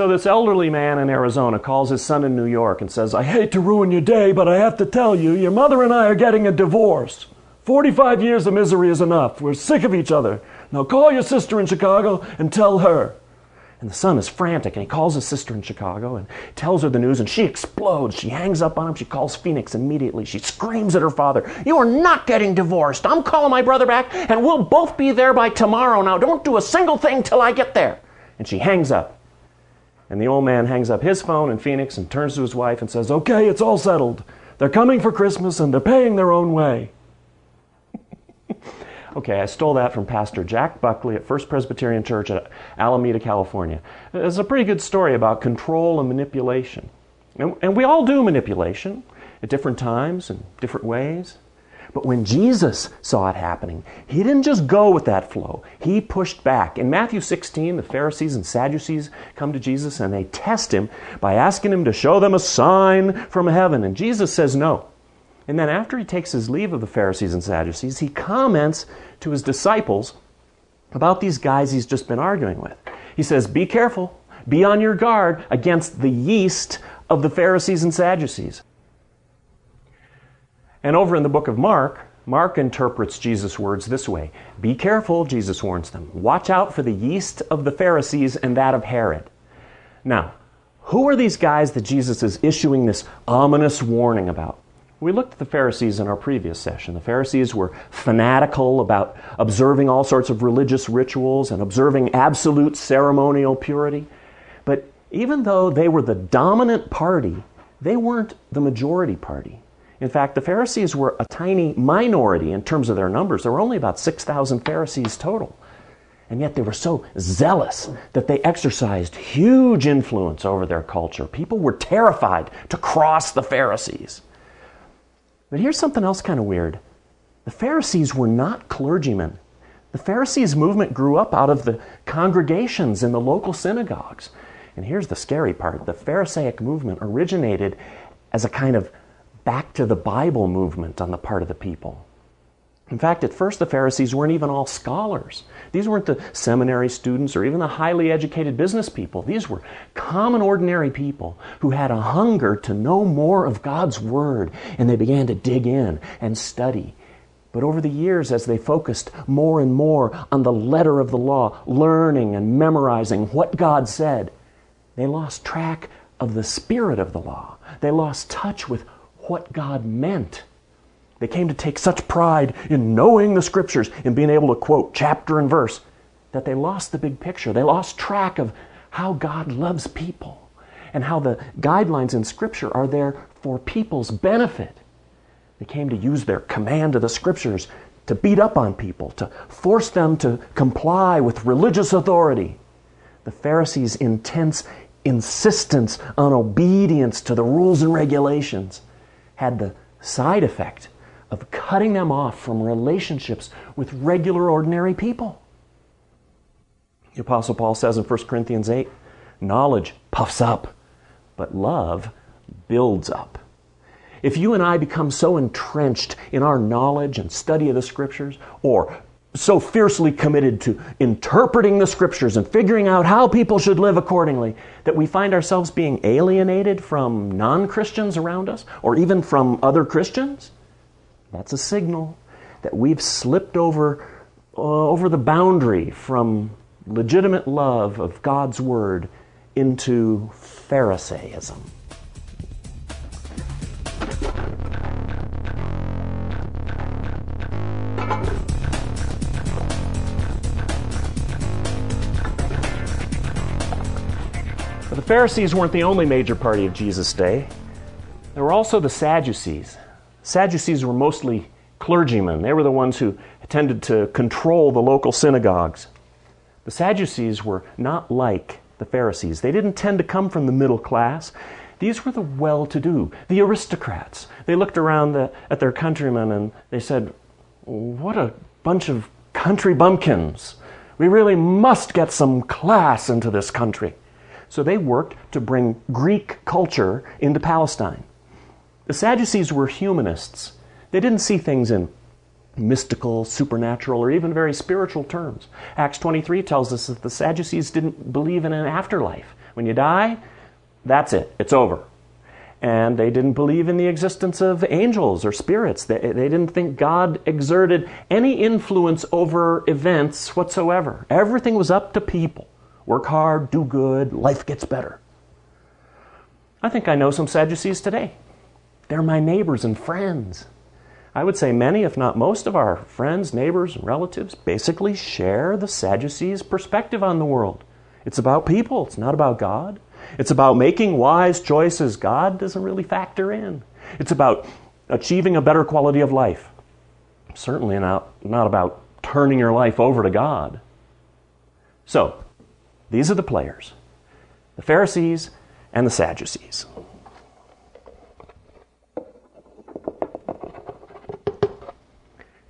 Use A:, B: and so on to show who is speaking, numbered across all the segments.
A: So, this elderly man in Arizona calls his son in New York and says, I hate to ruin your day, but I have to tell you, your mother and I are getting a divorce. 45 years of misery is enough. We're sick of each other. Now call your sister in Chicago and tell her. And the son is frantic and he calls his sister in Chicago and tells her the news and she explodes. She hangs up on him. She calls Phoenix immediately. She screams at her father, You are not getting divorced. I'm calling my brother back and we'll both be there by tomorrow. Now don't do a single thing till I get there. And she hangs up. And the old man hangs up his phone in Phoenix and turns to his wife and says, Okay, it's all settled. They're coming for Christmas and they're paying their own way. okay, I stole that from Pastor Jack Buckley at First Presbyterian Church at Alameda, California. It's a pretty good story about control and manipulation. And, and we all do manipulation at different times and different ways. But when Jesus saw it happening, he didn't just go with that flow. He pushed back. In Matthew 16, the Pharisees and Sadducees come to Jesus and they test him by asking him to show them a sign from heaven. And Jesus says no. And then after he takes his leave of the Pharisees and Sadducees, he comments to his disciples about these guys he's just been arguing with. He says, Be careful, be on your guard against the yeast of the Pharisees and Sadducees. And over in the book of Mark, Mark interprets Jesus' words this way Be careful, Jesus warns them. Watch out for the yeast of the Pharisees and that of Herod. Now, who are these guys that Jesus is issuing this ominous warning about? We looked at the Pharisees in our previous session. The Pharisees were fanatical about observing all sorts of religious rituals and observing absolute ceremonial purity. But even though they were the dominant party, they weren't the majority party. In fact, the Pharisees were a tiny minority in terms of their numbers. There were only about 6,000 Pharisees total. And yet they were so zealous that they exercised huge influence over their culture. People were terrified to cross the Pharisees. But here's something else kind of weird the Pharisees were not clergymen. The Pharisees movement grew up out of the congregations in the local synagogues. And here's the scary part the Pharisaic movement originated as a kind of back to the Bible movement on the part of the people. In fact, at first the Pharisees weren't even all scholars. These weren't the seminary students or even the highly educated business people. These were common, ordinary people who had a hunger to know more of God's Word, and they began to dig in and study. But over the years, as they focused more and more on the letter of the law, learning and memorizing what God said, they lost track of the spirit of the law. They lost touch with what God meant. They came to take such pride in knowing the scriptures and being able to quote chapter and verse that they lost the big picture. They lost track of how God loves people and how the guidelines in scripture are there for people's benefit. They came to use their command of the scriptures to beat up on people, to force them to comply with religious authority. The Pharisees' intense insistence on obedience to the rules and regulations had the side effect of cutting them off from relationships with regular, ordinary people. The Apostle Paul says in 1 Corinthians 8 knowledge puffs up, but love builds up. If you and I become so entrenched in our knowledge and study of the Scriptures, or so fiercely committed to interpreting the scriptures and figuring out how people should live accordingly that we find ourselves being alienated from non Christians around us or even from other Christians, that's a signal that we've slipped over, uh, over the boundary from legitimate love of God's Word into Pharisaism. Pharisees weren't the only major party of Jesus' day. There were also the Sadducees. Sadducees were mostly clergymen, they were the ones who tended to control the local synagogues. The Sadducees were not like the Pharisees. They didn't tend to come from the middle class. These were the well to do, the aristocrats. They looked around the, at their countrymen and they said, What a bunch of country bumpkins. We really must get some class into this country. So they worked to bring Greek culture into Palestine. The Sadducees were humanists. They didn't see things in mystical, supernatural, or even very spiritual terms. Acts 23 tells us that the Sadducees didn't believe in an afterlife. When you die, that's it, it's over. And they didn't believe in the existence of angels or spirits. They, they didn't think God exerted any influence over events whatsoever. Everything was up to people. Work hard, do good, life gets better. I think I know some Sadducees today. They're my neighbors and friends. I would say many, if not most, of our friends, neighbors, and relatives basically share the Sadducees' perspective on the world. It's about people, it's not about God. It's about making wise choices God doesn't really factor in. It's about achieving a better quality of life. Certainly not, not about turning your life over to God. So, these are the players the Pharisees and the Sadducees.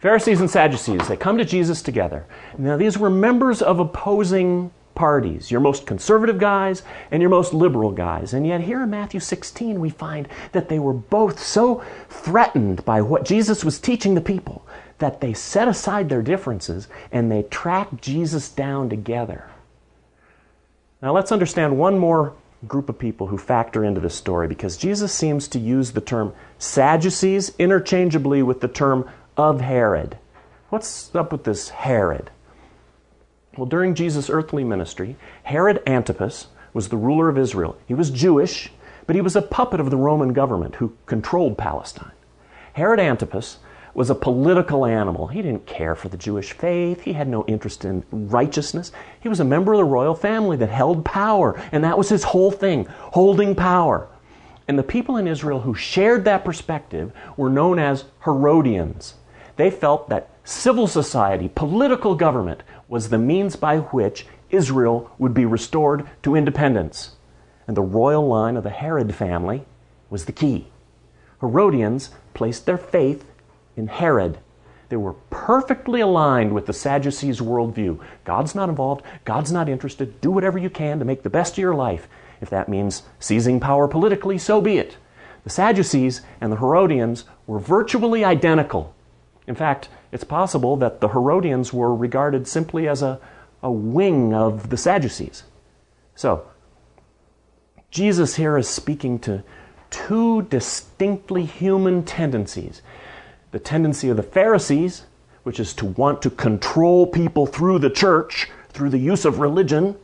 A: Pharisees and Sadducees, they come to Jesus together. Now, these were members of opposing parties, your most conservative guys and your most liberal guys. And yet, here in Matthew 16, we find that they were both so threatened by what Jesus was teaching the people that they set aside their differences and they tracked Jesus down together. Now, let's understand one more group of people who factor into this story because Jesus seems to use the term Sadducees interchangeably with the term of Herod. What's up with this Herod? Well, during Jesus' earthly ministry, Herod Antipas was the ruler of Israel. He was Jewish, but he was a puppet of the Roman government who controlled Palestine. Herod Antipas was a political animal. He didn't care for the Jewish faith. He had no interest in righteousness. He was a member of the royal family that held power, and that was his whole thing holding power. And the people in Israel who shared that perspective were known as Herodians. They felt that civil society, political government, was the means by which Israel would be restored to independence. And the royal line of the Herod family was the key. Herodians placed their faith in Herod. They were perfectly aligned with the Sadducees' worldview. God's not involved, God's not interested. Do whatever you can to make the best of your life. If that means seizing power politically, so be it. The Sadducees and the Herodians were virtually identical in fact, it's possible that the Herodians were regarded simply as a, a wing of the Sadducees. So, Jesus here is speaking to two distinctly human tendencies the tendency of the Pharisees, which is to want to control people through the church, through the use of religion,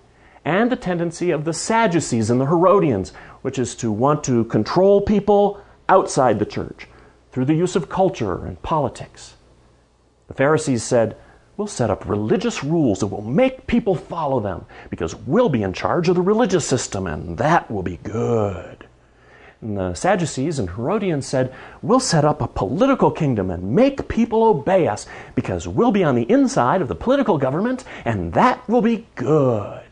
A: and the tendency of the Sadducees and the Herodians, which is to want to control people outside the church through the use of culture and politics. The Pharisees said, We'll set up religious rules and we'll make people follow them because we'll be in charge of the religious system and that will be good. And the Sadducees and Herodians said, We'll set up a political kingdom and make people obey us because we'll be on the inside of the political government and that will be good.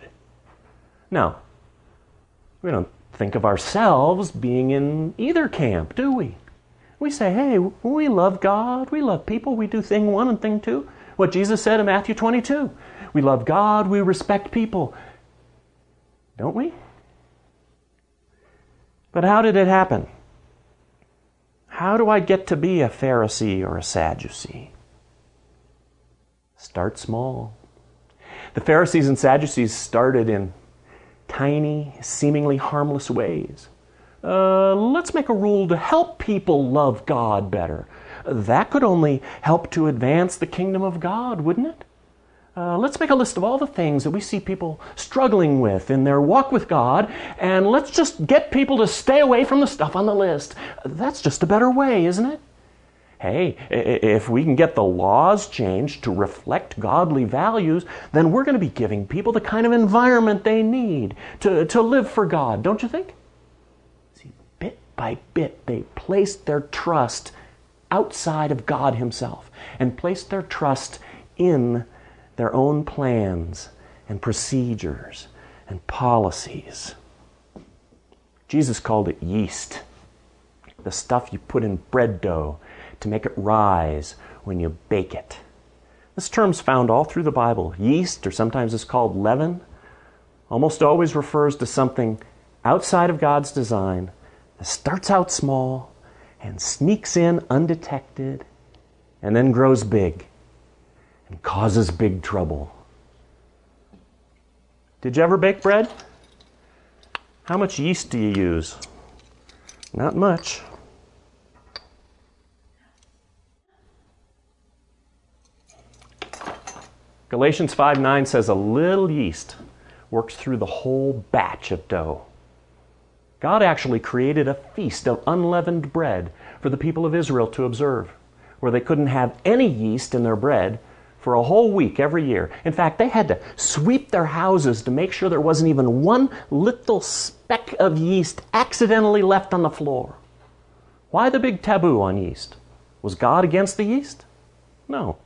A: Now, we don't think of ourselves being in either camp, do we? We say, hey, we love God, we love people, we do thing one and thing two. What Jesus said in Matthew 22 we love God, we respect people. Don't we? But how did it happen? How do I get to be a Pharisee or a Sadducee? Start small. The Pharisees and Sadducees started in tiny, seemingly harmless ways. Uh, let's make a rule to help people love God better. That could only help to advance the kingdom of God, wouldn't it? Uh, let's make a list of all the things that we see people struggling with in their walk with God, and let's just get people to stay away from the stuff on the list. That's just a better way, isn't it? Hey, if we can get the laws changed to reflect godly values, then we're going to be giving people the kind of environment they need to, to live for God, don't you think? See, bit by bit, they placed their trust outside of God Himself and placed their trust in their own plans and procedures and policies. Jesus called it yeast, the stuff you put in bread dough to make it rise when you bake it. This term's found all through the Bible. Yeast, or sometimes it's called leaven, almost always refers to something outside of God's design that starts out small and sneaks in undetected and then grows big and causes big trouble. Did you ever bake bread? How much yeast do you use? Not much. Galatians 5 9 says, A little yeast works through the whole batch of dough. God actually created a feast of unleavened bread for the people of Israel to observe, where they couldn't have any yeast in their bread for a whole week every year. In fact, they had to sweep their houses to make sure there wasn't even one little speck of yeast accidentally left on the floor. Why the big taboo on yeast? Was God against the yeast? No.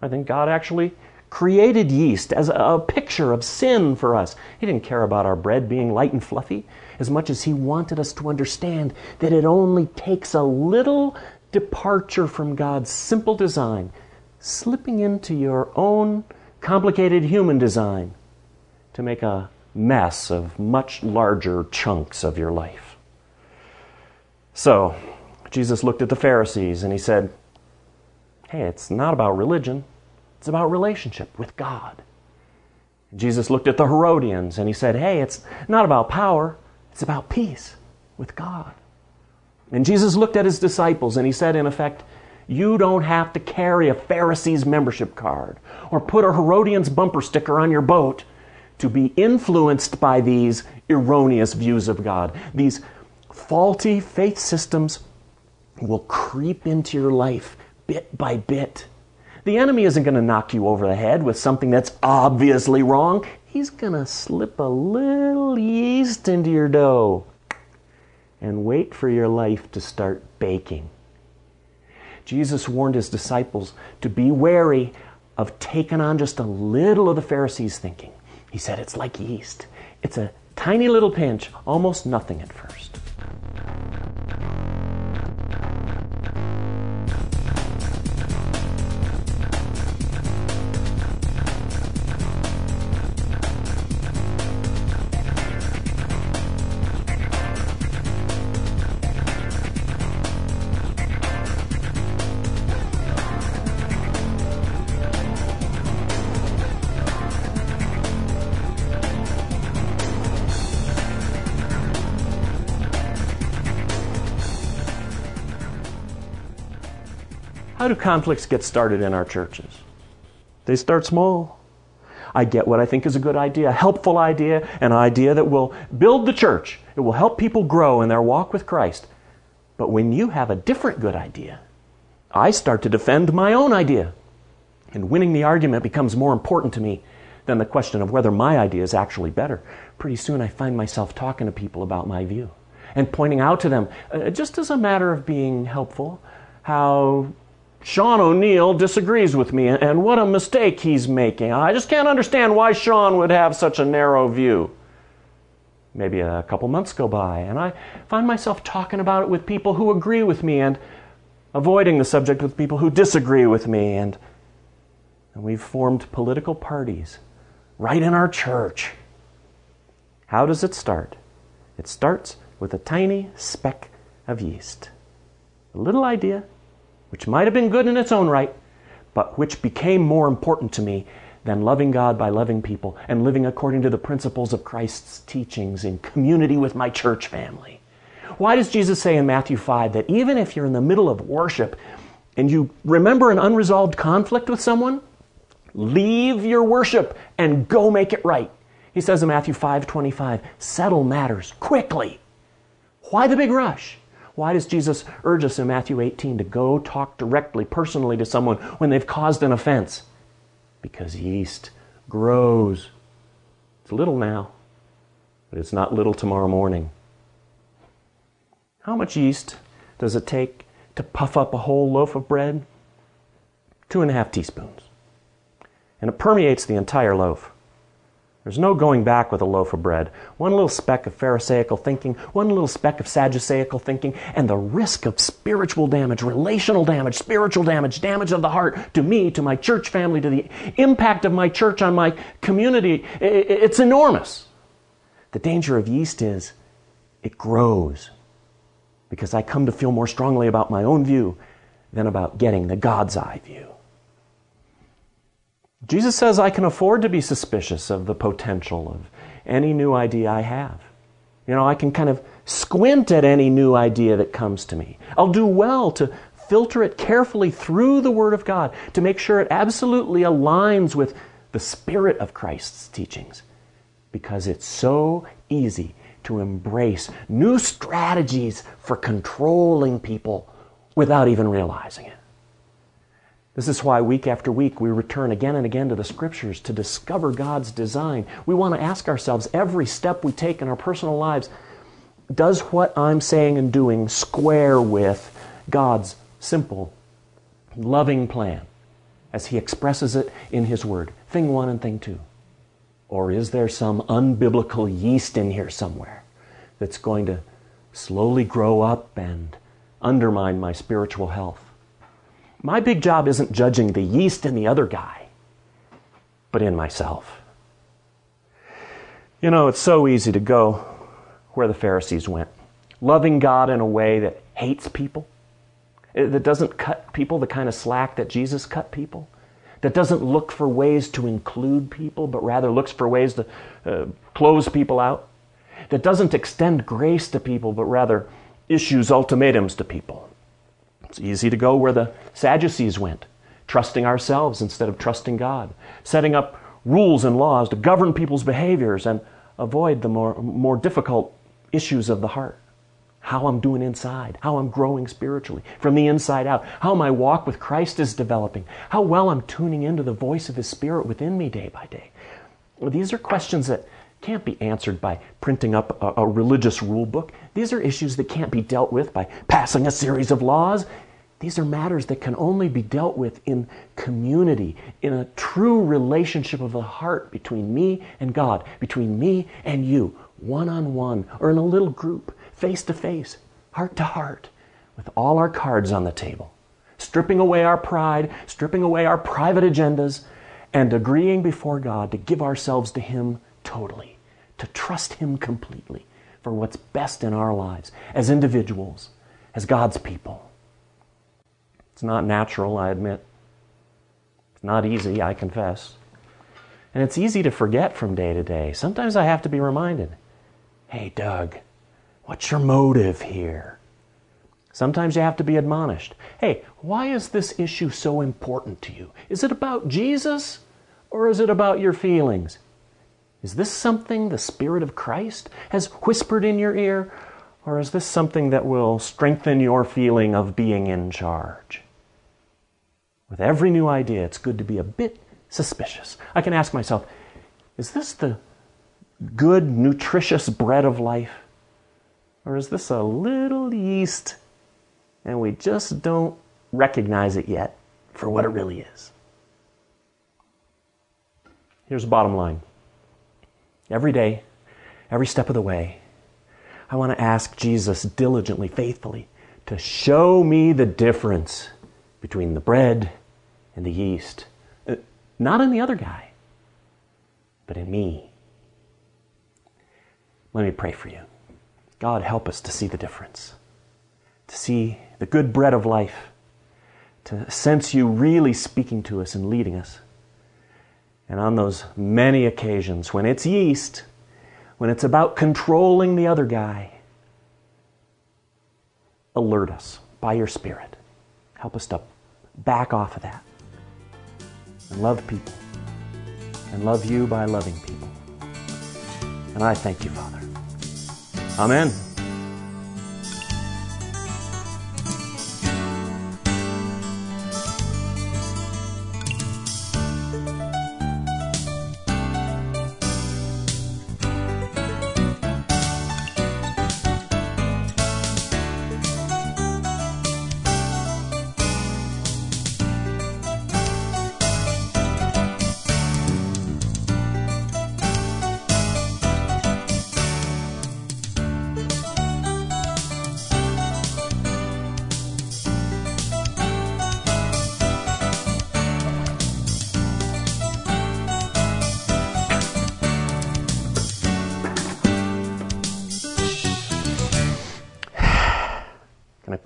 A: I think God actually created yeast as a picture of sin for us. He didn't care about our bread being light and fluffy as much as He wanted us to understand that it only takes a little departure from God's simple design, slipping into your own complicated human design to make a mess of much larger chunks of your life. So, Jesus looked at the Pharisees and he said, Hey, it's not about religion. It's about relationship with God. Jesus looked at the Herodians and he said, Hey, it's not about power, it's about peace with God. And Jesus looked at his disciples and he said, in effect, You don't have to carry a Pharisee's membership card or put a Herodian's bumper sticker on your boat to be influenced by these erroneous views of God. These faulty faith systems will creep into your life bit by bit the enemy isn't going to knock you over the head with something that's obviously wrong. He's going to slip a little yeast into your dough and wait for your life to start baking. Jesus warned his disciples to be wary of taking on just a little of the Pharisees' thinking. He said it's like yeast, it's a tiny little pinch, almost nothing at first. How do conflicts get started in our churches? They start small. I get what I think is a good idea, a helpful idea, an idea that will build the church. It will help people grow in their walk with Christ. But when you have a different good idea, I start to defend my own idea. And winning the argument becomes more important to me than the question of whether my idea is actually better. Pretty soon I find myself talking to people about my view and pointing out to them, uh, just as a matter of being helpful, how Sean O'Neill disagrees with me, and what a mistake he's making. I just can't understand why Sean would have such a narrow view. Maybe a couple months go by, and I find myself talking about it with people who agree with me and avoiding the subject with people who disagree with me. And, and we've formed political parties right in our church. How does it start? It starts with a tiny speck of yeast. A little idea which might have been good in its own right, but which became more important to me than loving God by loving people and living according to the principles of Christ's teachings in community with my church family. Why does Jesus say in Matthew 5 that even if you're in the middle of worship and you remember an unresolved conflict with someone, leave your worship and go make it right? He says in Matthew 5:25, settle matters quickly. Why the big rush? Why does Jesus urge us in Matthew 18 to go talk directly, personally to someone when they've caused an offense? Because yeast grows. It's little now, but it's not little tomorrow morning. How much yeast does it take to puff up a whole loaf of bread? Two and a half teaspoons. And it permeates the entire loaf. There's no going back with a loaf of bread. One little speck of Pharisaical thinking, one little speck of Sadduceical thinking, and the risk of spiritual damage, relational damage, spiritual damage, damage of the heart to me, to my church family, to the impact of my church on my community, it's enormous. The danger of yeast is it grows because I come to feel more strongly about my own view than about getting the God's eye view. Jesus says I can afford to be suspicious of the potential of any new idea I have. You know, I can kind of squint at any new idea that comes to me. I'll do well to filter it carefully through the Word of God to make sure it absolutely aligns with the spirit of Christ's teachings. Because it's so easy to embrace new strategies for controlling people without even realizing it. This is why week after week we return again and again to the scriptures to discover God's design. We want to ask ourselves every step we take in our personal lives does what I'm saying and doing square with God's simple, loving plan as He expresses it in His Word? Thing one and thing two. Or is there some unbiblical yeast in here somewhere that's going to slowly grow up and undermine my spiritual health? My big job isn't judging the yeast in the other guy, but in myself. You know, it's so easy to go where the Pharisees went, loving God in a way that hates people, that doesn't cut people the kind of slack that Jesus cut people, that doesn't look for ways to include people, but rather looks for ways to uh, close people out, that doesn't extend grace to people, but rather issues ultimatums to people. It's easy to go where the Sadducees went, trusting ourselves instead of trusting God, setting up rules and laws to govern people's behaviors and avoid the more, more difficult issues of the heart. How I'm doing inside, how I'm growing spiritually from the inside out, how my walk with Christ is developing, how well I'm tuning into the voice of His Spirit within me day by day. These are questions that can't be answered by printing up a, a, religious rule book. These are issues that can't be dealt with by passing a series of laws. These are matters that can only be dealt with in community, in a true relationship of the heart between me and God, between me and you, one on one, or in a little group, face to face, heart to heart, with all our cards on the table, stripping away our pride, stripping away our private agendas, and agreeing before God to give ourselves to Him totally, to trust Him completely for what's best in our lives as individuals, as God's people. It's not natural, I admit. It's not easy, I confess. And it's easy to forget from day to day. Sometimes I have to be reminded hey, Doug, what's your motive here? Sometimes you have to be admonished. Hey, why is this issue so important to you? Is it about Jesus or is it about your feelings? Is this something the Spirit of Christ has whispered in your ear, or is this something that will strengthen your feeling of being in charge? With every new idea, it's good to be a bit suspicious. I can ask myself, is this the good, nutritious bread of life? Or is this a little yeast and we just don't recognize it yet for what it really is? Here's the bottom line every day, every step of the way, I want to ask Jesus diligently, faithfully, to show me the difference between the bread and the yeast. Uh, not in the other guy, but in me. Let me pray for you. God, help us to see the difference, to see the good bread of life, to sense you really speaking to us and leading us. And on those many occasions when it's yeast, when it's about controlling the other guy, alert us by your Spirit. Help us to back off of that and love people and love you by loving people. And I thank you, Father. Amen.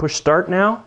A: Push start now.